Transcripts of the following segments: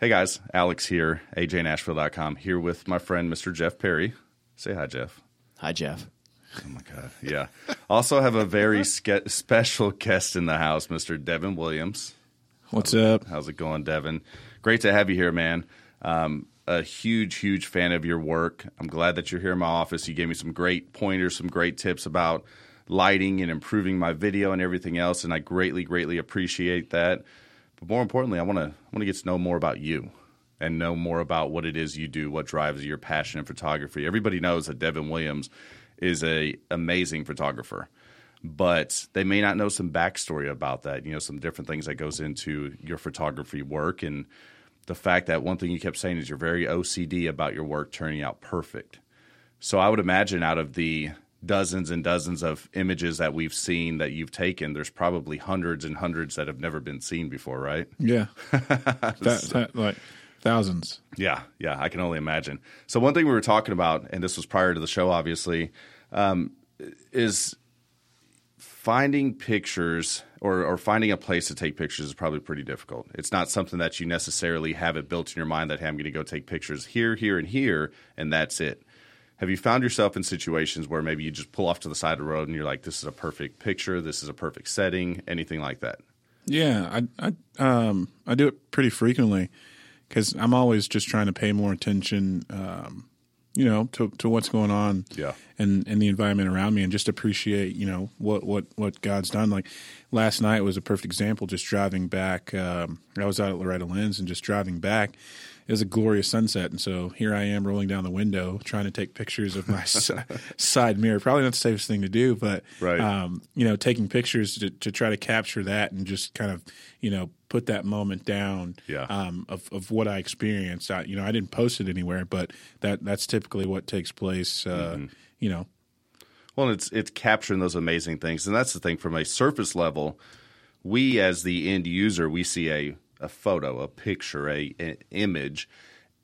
Hey guys, Alex here, ajnashville.com, here with my friend Mr. Jeff Perry. Say hi, Jeff. Hi, Jeff. Oh my God, yeah. also have a very ske- special guest in the house, Mr. Devin Williams. What's up? How's it going, Devin? Great to have you here, man. Um, a huge, huge fan of your work. I'm glad that you're here in my office. You gave me some great pointers, some great tips about lighting and improving my video and everything else, and I greatly, greatly appreciate that. But more importantly, I want to want to get to know more about you and know more about what it is you do, what drives your passion in photography. Everybody knows that Devin Williams is a amazing photographer, but they may not know some backstory about that. You know, some different things that goes into your photography work, and the fact that one thing you kept saying is you're very OCD about your work turning out perfect. So I would imagine out of the dozens and dozens of images that we've seen that you've taken, there's probably hundreds and hundreds that have never been seen before, right? Yeah, that, that, like thousands. Yeah, yeah, I can only imagine. So one thing we were talking about, and this was prior to the show, obviously, um, is finding pictures or, or finding a place to take pictures is probably pretty difficult. It's not something that you necessarily have it built in your mind that hey, I'm going to go take pictures here, here, and here, and that's it. Have you found yourself in situations where maybe you just pull off to the side of the road and you're like, "This is a perfect picture. This is a perfect setting." Anything like that? Yeah, I I um I do it pretty frequently because I'm always just trying to pay more attention, um, you know, to to what's going on, Yeah. and and the environment around me, and just appreciate, you know, what what what God's done. Like last night was a perfect example. Just driving back, um, I was out at Loretta Lynn's, and just driving back. It was a glorious sunset, and so here I am rolling down the window, trying to take pictures of my side mirror. Probably not the safest thing to do, but Right. um, you know, taking pictures to, to try to capture that and just kind of, you know, put that moment down Yeah. um, of, of what I experienced. I, you know, I didn't post it anywhere, but that that's typically what takes place. Uh, Mm-hmm. You know, Well, it's it's capturing those amazing things, and that's the thing. From a surface level, we as the end user, we see a a photo, a picture, a, an image,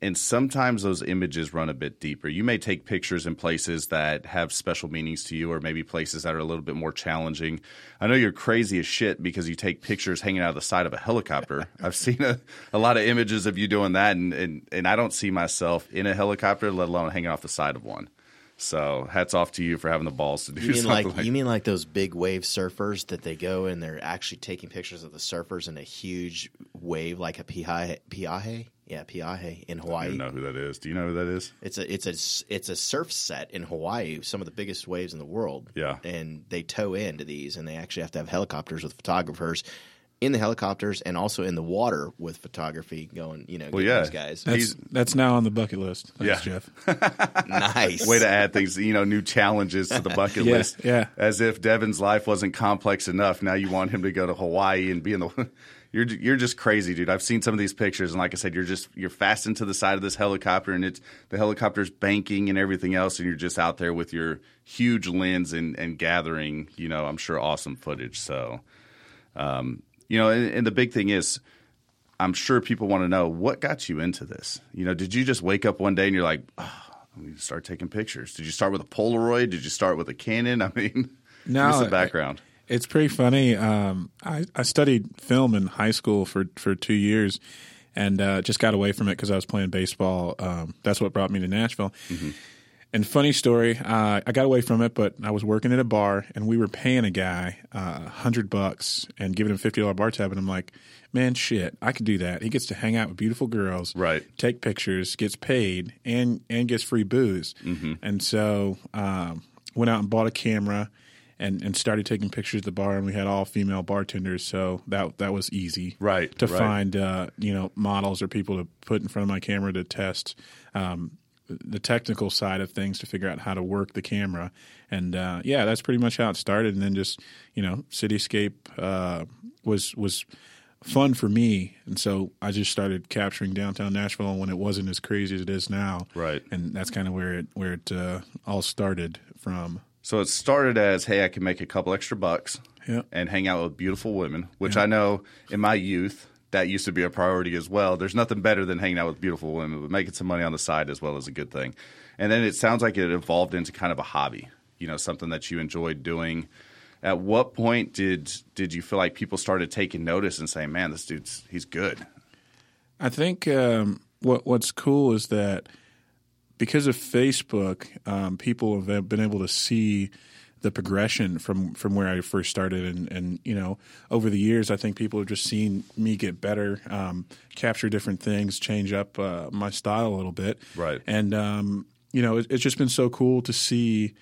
and sometimes those images run a bit deeper. You may take pictures in places that have special meanings to you, or maybe places that are a little bit more challenging. I know you're crazy as shit because you take pictures hanging out of the side of a helicopter. I've seen a, a lot of images of you doing that, and, and and I don't see myself in a helicopter, let alone hanging off the side of one. So hats off to you for having the balls to do You mean something like, like, you mean like those big wave surfers that they go and they're actually taking pictures of the surfers in a huge wave like a Peahi, Peahi? Yeah, Peahi in Hawaii. I don't know who that is. Do you know who that is? It's a it's a it's a surf set in Hawaii, some of the biggest waves in the world. Yeah. and they tow into these, and they actually have to have helicopters with photographers in the helicopters and also in the water with photography going. You know, Well, yeah. these guys. that's He's- that's now on the bucket list. Thanks, Yeah. Jeff. nice Way to add things, you know, new challenges to the bucket Yeah, list. yeah. As if Devin's life wasn't complex enough. Now you want him to go to Hawaii and be in the. You're you're just crazy, dude. I've seen some of these pictures, and like I said, you're just you're fastened to the side of this helicopter, and it's the helicopter's banking and everything else, and you're just out there with your huge lens and and gathering, you know, I'm sure awesome footage. So, um, you know, and, and the big thing is, I'm sure people want to know what got you into this. You know, did you just wake up one day and you're like, oh, I'm going to start taking pictures? Did you start with a Polaroid? Did you start with a Canon? I mean, No, give the I- background. It's pretty funny. Um, I, I studied film in high school for, for two years and uh, just got away from it because I was playing baseball. Um, that's what brought me to Nashville. And funny story, uh, I got away from it, but I was working at a bar and we were paying a guy a uh, hundred bucks and giving him a fifty dollar bar tab, and I'm like, man, shit, I could do that. He gets to hang out with beautiful girls, Right. Take pictures, gets paid, and and gets free booze. And so um, went out and bought a camera and, and started taking pictures at the bar, and we had all female bartenders, so that that was easy, Right, To right. find uh, you know models or people to put in front of my camera to test um, the technical side of things to figure out how to work the camera, and uh, yeah, that's pretty much how it started. And then just you know, Cityscape uh, was was fun for me, and so I just started capturing downtown Nashville when it wasn't as crazy as it is now, Right. And that's kind of where it where it uh, all started from. So it started as, hey, I can make a couple extra bucks Yeah. and hang out with beautiful women, which I know in my youth that used to be a priority as well. There's nothing better than hanging out with beautiful women, but making some money on the side as well is a good thing. And then it sounds like it evolved into kind of a hobby, you know, something that you enjoyed doing. At what point did did you feel like people started taking notice and saying, "Man, this dude's he's good"? I think um, what what's cool is that because of Facebook, um, people have been able to see the progression from from where I first started, and and you know over the years, I think people have just seen me get better, um, capture different things, change up uh, my style a little bit, Right. And um, you know, it, it's just been so cool to see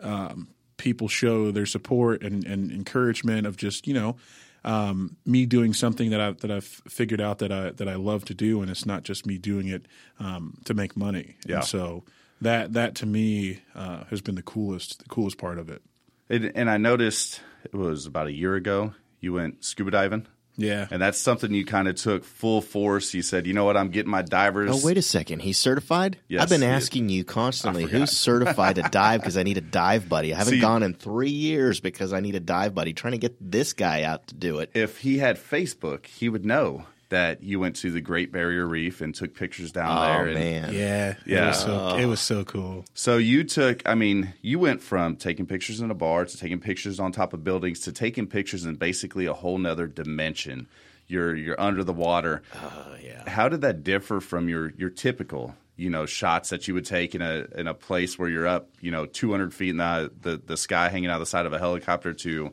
um, people show their support and, and encouragement of just you know um, me doing something that I that I've figured out that I that I love to do, and it's not just me doing it um, to make money. Yeah. And so that that to me uh, has been the coolest the coolest part of it. And, and I noticed it was about a year ago you went scuba diving. Yeah. And that's something you kind of took full force. You said, you know what, I'm getting my divers. Oh, wait a second. He's certified? Yes, I've been asking you constantly who's certified to dive because I need a dive buddy. I haven't See- gone in three years because I need a dive buddy. Trying to get this guy out to do it. If he had Facebook, he would know that you went to the Great Barrier Reef and took pictures down Oh, there. And man. yeah. Yeah. It was so, it was so cool. So you took, I mean, you went from taking pictures in a bar to taking pictures on top of buildings to taking pictures in basically a whole nother dimension. You're you're under the water. Oh, yeah. How did that differ from your your typical, you know, shots that you would take in a in a place where you're up, you know, 200 feet in the the, the sky, hanging out the side of a helicopter, to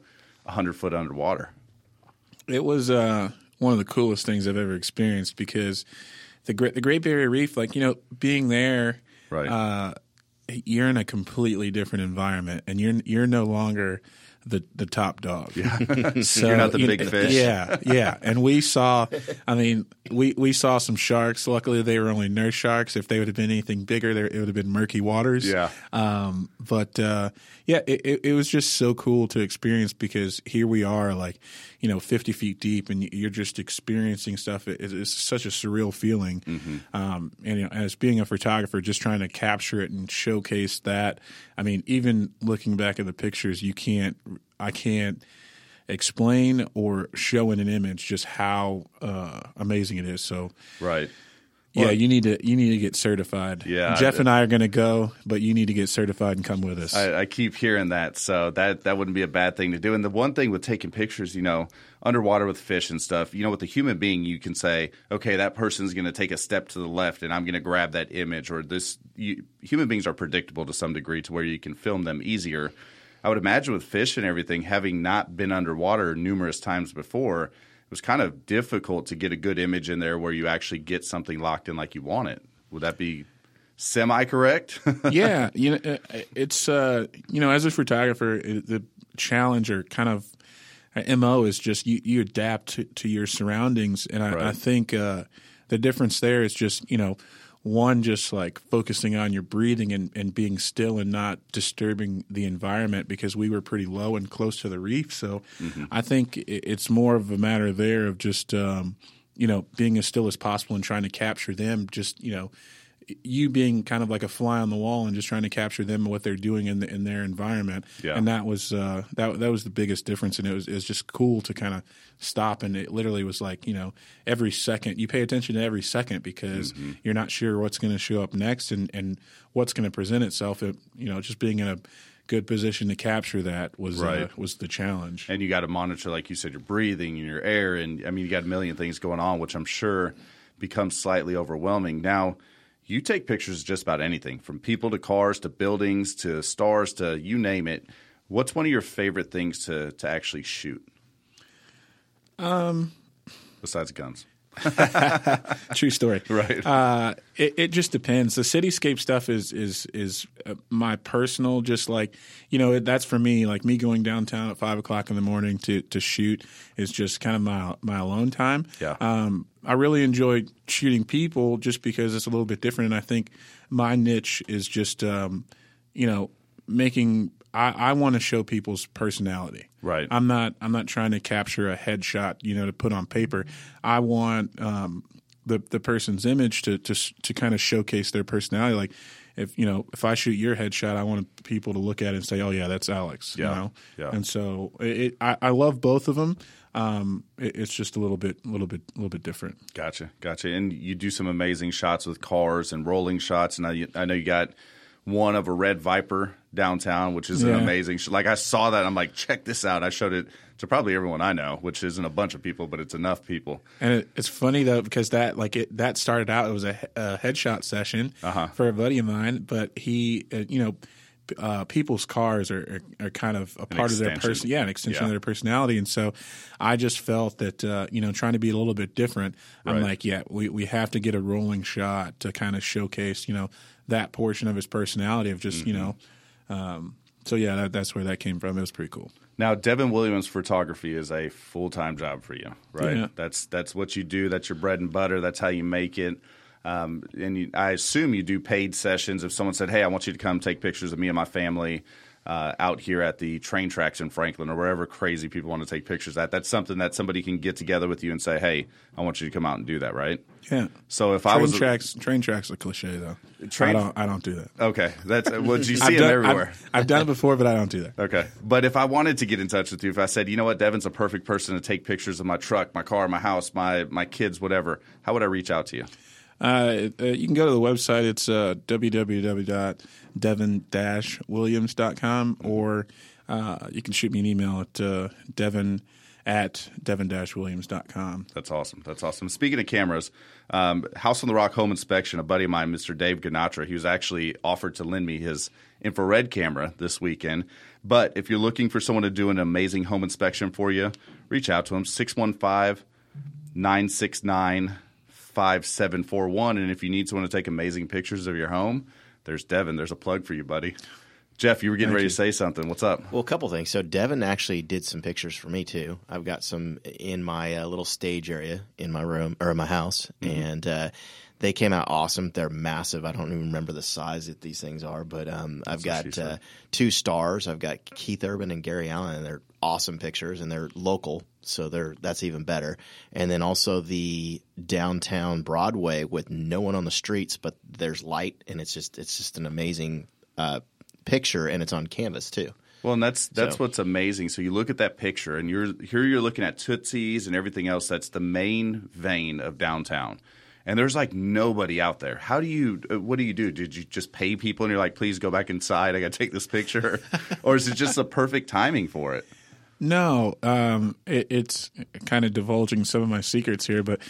100 foot underwater? It was uh, one of the coolest things I've ever experienced because the Great, the Great Barrier Reef, like you know, being there, Right. uh, you're in a completely different environment, and you're you're no longer the the top dog. Yeah, so, You're not the you big fish. Yeah, yeah. And we saw, I mean, we we saw some sharks. Luckily, they were only nurse sharks. If they would have been anything bigger, there it would have been murky waters. Yeah. Um, but uh, yeah, it, it, it was just so cool to experience because here we are, like you know, fifty feet deep, and you're just experiencing stuff. It, it's such a surreal feeling. Um, and you know, as being a photographer, just trying to capture it and showcase that. I mean, even looking back at the pictures, you can't. I can't explain or show in an image just how uh, amazing it is. So Right. Yeah, you need to you need to get certified. Yeah, Jeff I- and I are going to go, but you need to get certified and come with us. I, I keep hearing that, so that that wouldn't be a bad thing to do. And the one thing with taking pictures, you know, underwater with fish and stuff, you know, with a human being, you can say, okay, that person's going to take a step to the left, and I'm going to grab that image. Or this, you, human beings are predictable to some degree, to where you can film them easier. I would imagine with fish and everything, having not been underwater numerous times before, it was kind of difficult to get a good image in there where you actually get something locked in like you want it. Would that be semi correct? yeah, you know, it's uh, you know, as a photographer, the challenge or kind of uh, mo is just you, you adapt to, to your surroundings, and I, Right. I think uh, the difference there is just you know. One, just like focusing on your breathing and, and being still and not disturbing the environment because we were pretty low and close to the reef. So I think it's more of a matter there of just, um, you know, being as still as possible and trying to capture them, just, you know, you being kind of like a fly on the wall and just trying to capture them and what they're doing in the, in their environment. Yeah. And that was uh, that that was the biggest difference, and it was it was just cool to kind of stop and it literally was like you know every second you pay attention to every second because you're not sure what's going to show up next and and what's going to present itself. It, you know, just being in a good position to capture that was uh, was the challenge. and you got to monitor, like you said, your breathing and your air, and I mean, you got a million things going on, which I'm sure becomes slightly overwhelming. Now, you take pictures of just about anything, from people to cars to buildings to stars to you name it. What's one of your favorite things to to actually shoot? Um, besides guns, True story. right? Uh, it, it just depends. The cityscape stuff is is is uh, my personal. Just like you know, that's for me. Like me going downtown at five o'clock in the morning to to shoot is just kind of my my alone time. Yeah. Um, I really enjoy shooting people just because it's a little bit different, and I think my niche is just um, you know making. I, I want to show people's personality. Right. I'm not. I'm not trying to capture a headshot, you know, to put on paper. I want um, the the person's image to to to kind of showcase their personality. Like, if you know, if I shoot your headshot, I want people to look at it and say, "Oh yeah, that's Alex." Yeah. You know. Yeah. And so it, it, I, I love both of them. Um, it, it's just a little bit, a little bit, a little bit different. Gotcha, gotcha. And you do some amazing shots with cars and rolling shots. And I, I know you got one of a red viper downtown, which is an amazing. sh- Like I saw that, I'm like, check this out. I showed it to probably everyone I know, which isn't a bunch of people, but it's enough people. And it, it's funny though because that like it that started out it was a, a headshot session Uh-huh. for a buddy of mine, but he uh, you know uh, people's cars are, are, are kind of a part of their person, yeah, an extension Yeah. of their personality, and so I just felt that uh, you know trying to be a little bit different. I'm Right. like, yeah, we we have to get a rolling shot to kind of showcase you know that portion of his personality of just you Mm-hmm. know. Um, so yeah, that, that's where that came from. It was pretty cool. Now, Devin Williams photography is a full time job for you, right? Yeah. That's that's what you do. That's your bread and butter. That's how you make it. Um, and you, I assume you do paid sessions. If someone said, "Hey, I want you to come take pictures of me and my family uh, out here at the train tracks in Franklin or wherever crazy people want to take pictures at," that's something that somebody can get together with you and say, "Hey, I want you to come out and do that," right? Yeah. So if I Train was tracks, train tracks are cliche though. Train- I don't, I don't do that. okay, that's well, you see done, everywhere. I've, I've done it before, but I don't do that. Okay. But if I wanted to get in touch with you, if I said, you know what, Devin's a perfect person to take pictures of my truck, my car, my house, my, my kids, whatever, how would I reach out to you? Uh, uh, you can go to the website. It's uh, www.devin-williams.com, or uh, you can shoot me an email at uh, devin at devin-williams.com. That's awesome. That's awesome. Speaking of cameras, um, House on the Rock Home Inspection, a buddy of mine, Mr. Dave Ganatra, he was actually offered to lend me his infrared camera this weekend. But if you're looking for someone to do an amazing home inspection for you, reach out to him, 615 969 5741. And if you need someone to take amazing pictures of your home, there's Devin. There's a plug for you, buddy. Jeff, you were getting Thank ready you. to say something. What's up? Well, a couple things. So Devin actually did some pictures for me too. I've got some in my uh, little stage area in my room or in my house, and uh, they came out awesome. They're massive. I don't even remember the size that these things are, but um, I've got uh, two stars. I've got Keith Urban and Gary Allan, and they're awesome pictures, and they're local, so they're that's even better. And then also the downtown Broadway with no one on the streets, but there's light, and it's just it's just an amazing uh, picture, and it's on canvas too. Well, and that's that's So- what's amazing. So you look at that picture, and you're here. You're looking at Tootsie's and everything else. That's the main vein of downtown, and there's like nobody out there. How do you? uh, What do you do? Did you just pay people, and you're like, please go back inside. I got to take this picture, or is it just the perfect timing for it? No, um, it, it's kind of divulging some of my secrets here, but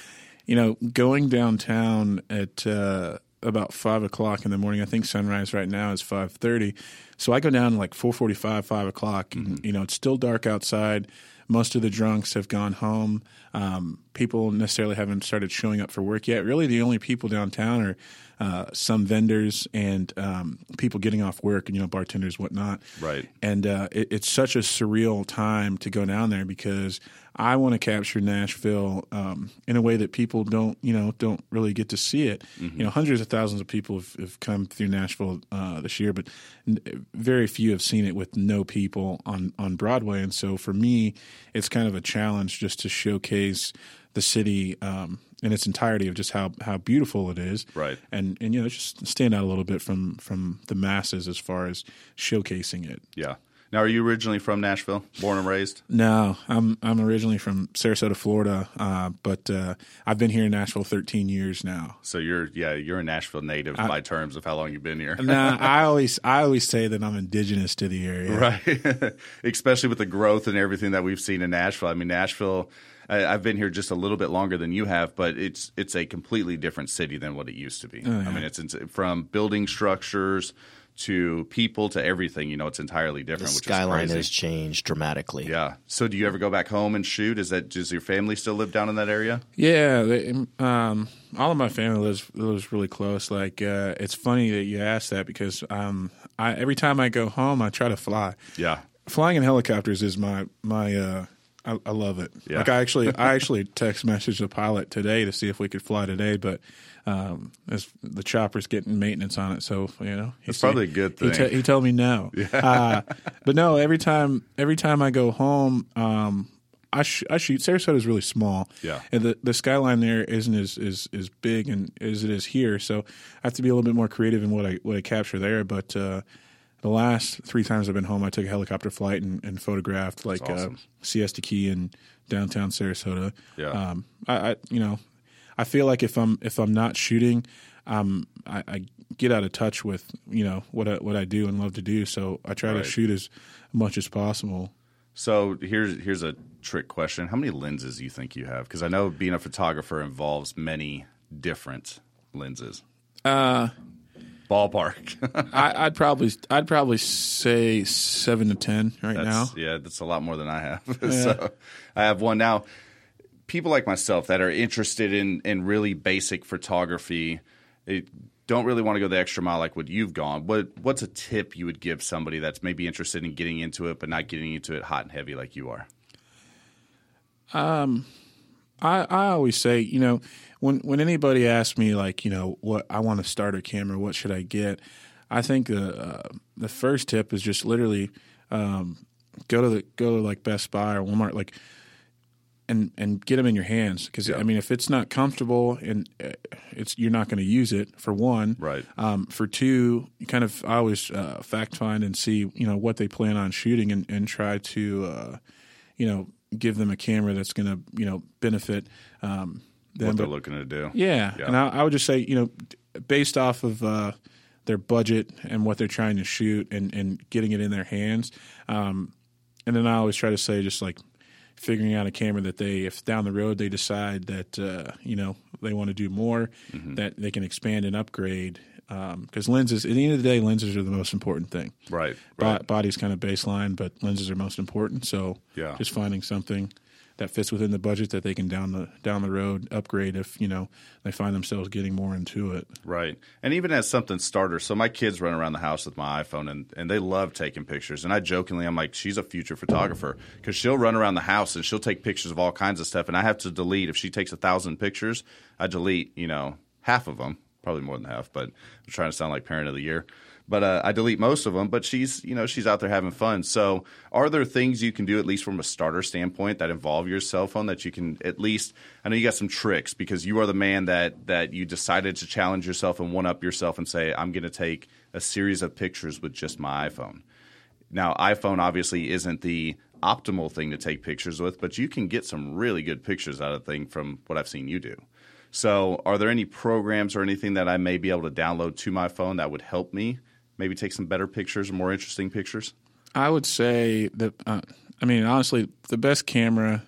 you know, going downtown at uh, about five o'clock in the morning. I think sunrise right now is five thirty, so I go down like four forty-five, five o'clock. And, you know, it's still dark outside. Most of the drunks have gone home. Um, people necessarily haven't started showing up for work yet. Really, the only people downtown are uh, some vendors and um, people getting off work, and you know, bartenders, whatnot. Right. And uh, it, it's such a surreal time to go down there because I want to capture Nashville um, in a way that people don't, you know, don't really get to see it. You know, hundreds of thousands of people have, have come through Nashville uh, this year, but n- very few have seen it with no people on on Broadway. And so for me, it's kind of a challenge just to showcase the city um, in its entirety of just how how beautiful it is, Right. And and you know, just stand out a little bit from from the masses as far as showcasing it. Yeah. Now, are you originally from Nashville, born and raised? No, I'm I'm originally from Sarasota, Florida, uh, but uh, I've been here in Nashville 13 years now. So you're yeah, you're a Nashville native by terms of how long you've been here. Nah, I always I always say that I'm indigenous to the area. Right. Especially with the growth and everything that we've seen in Nashville. I mean, Nashville, I, I've been here just a little bit longer than you have, but it's it's a completely different city than what it used to be. Oh, I mean, it's, it's from building structures to people to everything. You know, it's entirely The different, which skyline is crazy. has changed dramatically. yeah. So, do you ever go back home and shoot? Is that does your family still live down in that area? Yeah, they, um, all of my family lives lives really close. Like uh, it's funny that you asked that because um, I, every time I go home, I try to fly. Yeah. Flying in helicopters is my my. Uh, I, I love it. Yeah. Like I actually I actually text messaged the pilot today to see if we could fly today, but um, as the chopper's getting maintenance on it, so you know said- probably a good He, thing. he told me no. Uh, but no, every time every time I go home, um, I sh- I shoot. Sarasota is really small. Yeah. and the the skyline there isn't as as as big and as it is here. So I have to be a little bit more creative in what I what I capture there. But uh, the last three times I've been home, I took a helicopter flight and, and photographed like awesome. uh, Siesta Key and downtown Sarasota. Yeah. Um, I, I you know. I feel like if I'm if I'm not shooting, um, I, I get out of touch with you know what I, what I do and love to do. So I try Right. to shoot as much as possible. So here's here's a trick question: How many lenses do you think you have? Because I know being a photographer involves many different lenses. Uh, Ballpark. I, I'd probably I'd probably say seven to ten right now. Yeah, that's a lot more than I have. so I have one now. People like myself that are interested in in really basic photography, don't really want to go the extra mile like what you've gone. What what's a tip you would give somebody that's maybe interested in getting into it but not getting into it hot and heavy like you are? Um, I, I always say, you know, when when anybody asks me like, you know, what I want to start a camera, what should I get? I think the uh, the first tip is just literally um, go to the go to like Best Buy or Walmart, like, and and get them in your hands because I mean, if it's not comfortable and uh, it's you're not going to use it for one, Right. Um, for two, you kind of I always uh, fact find and see you know what they plan on shooting and and try to uh, you know give them a camera that's going to you know benefit um, What they're looking to do. yeah, Yeah. and I, I would just say you know based off of uh, their budget and what they're trying to shoot and and getting it in their hands, um, and then I always try to say just like figuring out a camera that they if down the road they decide that uh, you know they want to do more Mm-hmm. that they can expand and upgrade because lenses at the end of the day lenses are the most important thing Right. Bo- Right. body's kind of baseline but lenses are most important so Yeah. just finding something that fits within the budget that they can down the down the road upgrade if you know they find themselves getting more into it Right. And even as something starter, so my kids run around the house with my iPhone and, and they love taking pictures. And I jokingly, I'm like, she's a future photographer because she'll run around the house and she'll take pictures of all kinds of stuff. And I have to delete, if she takes a thousand pictures, I delete, you know, half of them, probably more than half, but I'm trying to sound like parent of the year. But uh, I delete most of them. But she's, you know, she's out there having fun. So, are there things you can do at least from a starter standpoint that involve your cell phone that you can at least? I know you got some tricks because you are the man that that you decided to challenge yourself and one up yourself and say, I'm going to take a series of pictures with just my iPhone. Now, iPhone obviously isn't the optimal thing to take pictures with, but you can get some really good pictures out of the thing from what I've seen you do. So, are there any programs or anything that I may be able to download to my phone that would help me maybe take some better pictures or more interesting pictures? i would say that uh, i mean honestly the best camera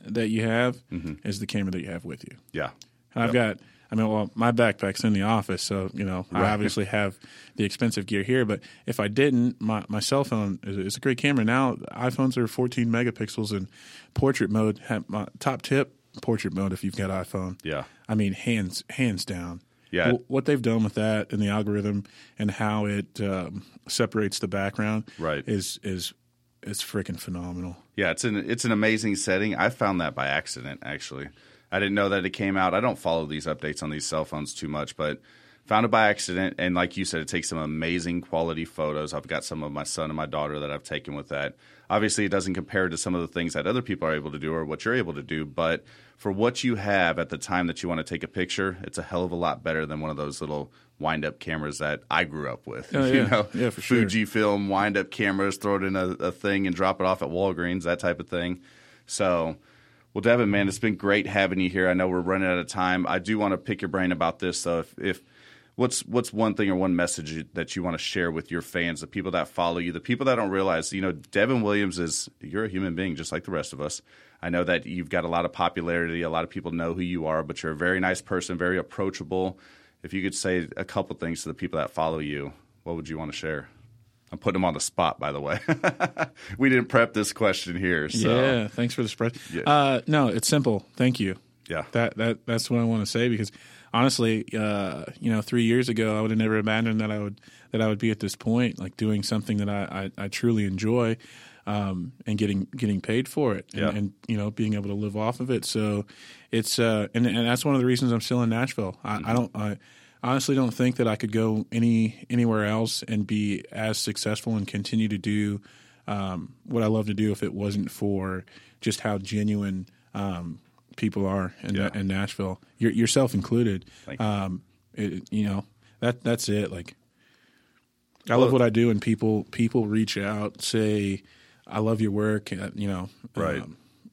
that you have is the camera that you have with you Yeah. And I've got, I mean, well, my backpack's in the office, so you know, I obviously have the expensive gear here. But if I didn't, my, my cell phone is, is a great camera. Now iPhones are 14 megapixels in portrait mode. My top tip portrait mode if you've got iPhone. Yeah. I mean, hands hands down. Yeah. Wh- what they've done with that and the algorithm and how it um, separates the background, Right. is is it's freaking phenomenal. Yeah, it's an it's an amazing setting. I found that by accident actually. I didn't know that it came out. I don't follow these updates on these cell phones too much, but found it by accident and like you said it takes some amazing quality photos. I've got some of my son and my daughter that I've taken with that. Obviously it doesn't compare to some of the things that other people are able to do or what you're able to do, but for what you have at the time that you want to take a picture, it's a hell of a lot better than one of those little wind up cameras that I grew up with. Oh, you yeah. know, Yeah, for sure. Fuji film, wind up cameras, throw it in a, a thing and drop it off at Walgreens, that type of thing. So, well, Devin, man, it's been great having you here. I know we're running out of time. I do want to pick your brain about this. So, if, if what's what's one thing or one message that you want to share with your fans, the people that follow you, the people that don't realize, you know, Devin Williams is you're a human being just like the rest of us. I know that you've got a lot of popularity. A lot of people know who you are, but you're a very nice person, very approachable. If you could say a couple things to the people that follow you, what would you want to share? I'm putting them on the spot, by the way. we didn't prep this question here, so Yeah, thanks for the spread. Yeah. Uh, no, it's simple. Thank you. yeah, That that that's what I want to say because honestly, uh, you know, three years ago, I would have never imagined that I would that I would be at this point, like doing something that I I, I truly enjoy, um, and getting getting paid for it, and, Yeah. and you know, being able to live off of it. So it's uh, and and that's one of the reasons I'm still in Nashville. I, I don't I honestly don't think that I could go any anywhere else and be as successful and continue to do um, what I love to do if it wasn't for just how genuine um, people are in, Yeah. in Nashville, your, yourself included. Um, it, you know that that's it. Like I Well- love what I do, and people people reach out, say, "I love your work." uh, You know, Right.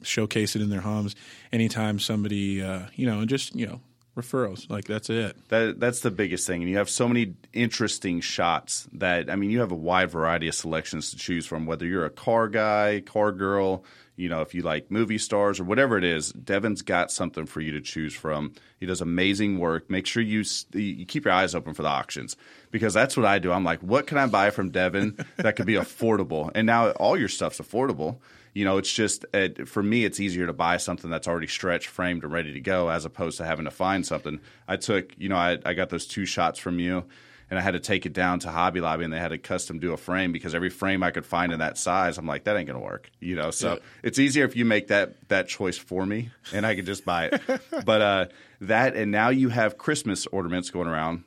showcase it in their homes. Anytime somebody, uh, you know, and just you know, referrals. Like that's it. That that's the biggest thing, and you have so many interesting shots that I mean, you have a wide variety of selections to choose from. Whether you're a car guy, car girl, you know, if you like movie stars or whatever it is, Devin's got something for you to choose from. He does amazing work. Make sure you you keep your eyes open for the auctions because that's what I do. I'm like, what can I buy from Devin that could be affordable? And now all your stuff's affordable you know, it's just it, for me, it's easier to buy something that's already stretched, framed, and ready to go, as opposed to having to find something. I took, you know, I, I got those two shots from you, and I had to take it down to Hobby Lobby, and they had to custom do a frame because every frame I could find in that size, I'm like, that ain't gonna work, you know. So yeah. it's easier if you make that that choice for me, and I could just buy it. but uh, that, and now you have Christmas ornaments going around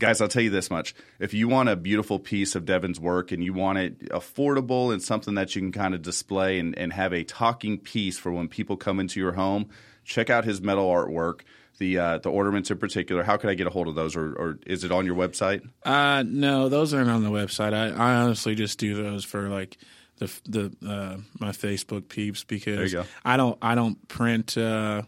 guys, I'll tell you this much. If you want a beautiful piece of Devin's work and you want it affordable and something that you can kind of display and, and have a talking piece for when people come into your home, check out his metal artwork. The uh, the ornaments in particular. How can I get a hold of those, or, or is it on your website? Uh, no, those aren't on the website. I, I honestly just do those for like the the uh, my Facebook peeps because I don't I don't print. Uh,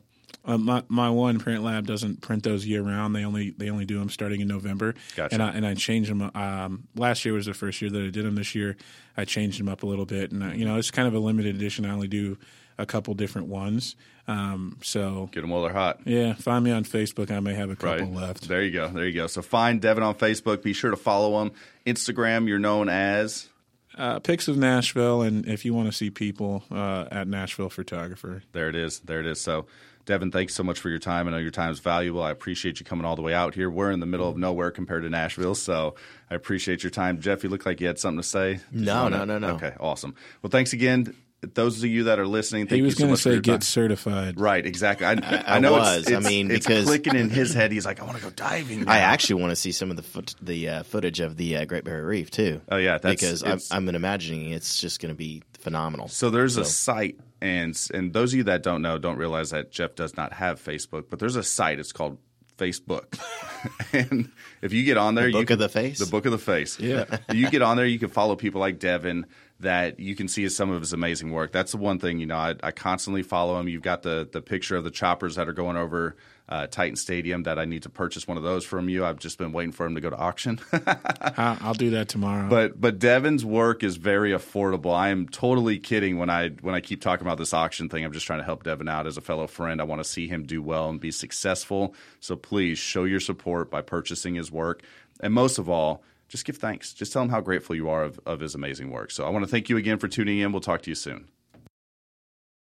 uh, my my one print lab doesn't print those year round. They only they only do them starting in November. Gotcha. And I and I changed them. Um, last year was the first year that I did them. This year I changed them up a little bit, and uh, you know it's kind of a limited edition. I only do a couple different ones. Um, so get them while they're hot. Yeah, find me on Facebook. I may have a couple right. left. There you go. There you go. So find Devin on Facebook. Be sure to follow him. Instagram, you're known as. Uh, pics of Nashville, and if you want to see people uh, at Nashville Photographer, there it is. There it is. So Devin, thanks so much for your time. I know your time is valuable. I appreciate you coming all the way out here. We're in the middle of nowhere compared to Nashville, so I appreciate your time. Jeff, you look like you had something to say. No, no, no, no. Okay, awesome. Well, thanks again. Those of you that are listening, thank he was going to so say get time. certified. Right, exactly. I, I, I know was. It's, it's, I mean, it's because clicking in his head, he's like, I want to go diving. Now. I actually want to see some of the foot, the uh, footage of the uh, Great Barrier Reef too. Oh yeah, because I'm, I'm imagining it's just going to be phenomenal. So there's so. a site, and and those of you that don't know don't realize that Jeff does not have Facebook, but there's a site. It's called Facebook, and if you get on there, the book you of the face, the book of the face. Yeah, you get on there, you can follow people like Devin that you can see some of his amazing work. That's the one thing you know. I, I constantly follow him. You've got the the picture of the choppers that are going over uh, Titan Stadium that I need to purchase one of those from you. I've just been waiting for him to go to auction. I'll do that tomorrow. But but Devin's work is very affordable. I am totally kidding when I when I keep talking about this auction thing. I'm just trying to help Devin out as a fellow friend. I want to see him do well and be successful. So please show your support by purchasing his work, and most of all just give thanks. Just tell him how grateful you are of, of his amazing work. So I want to thank you again for tuning in. We'll talk to you soon.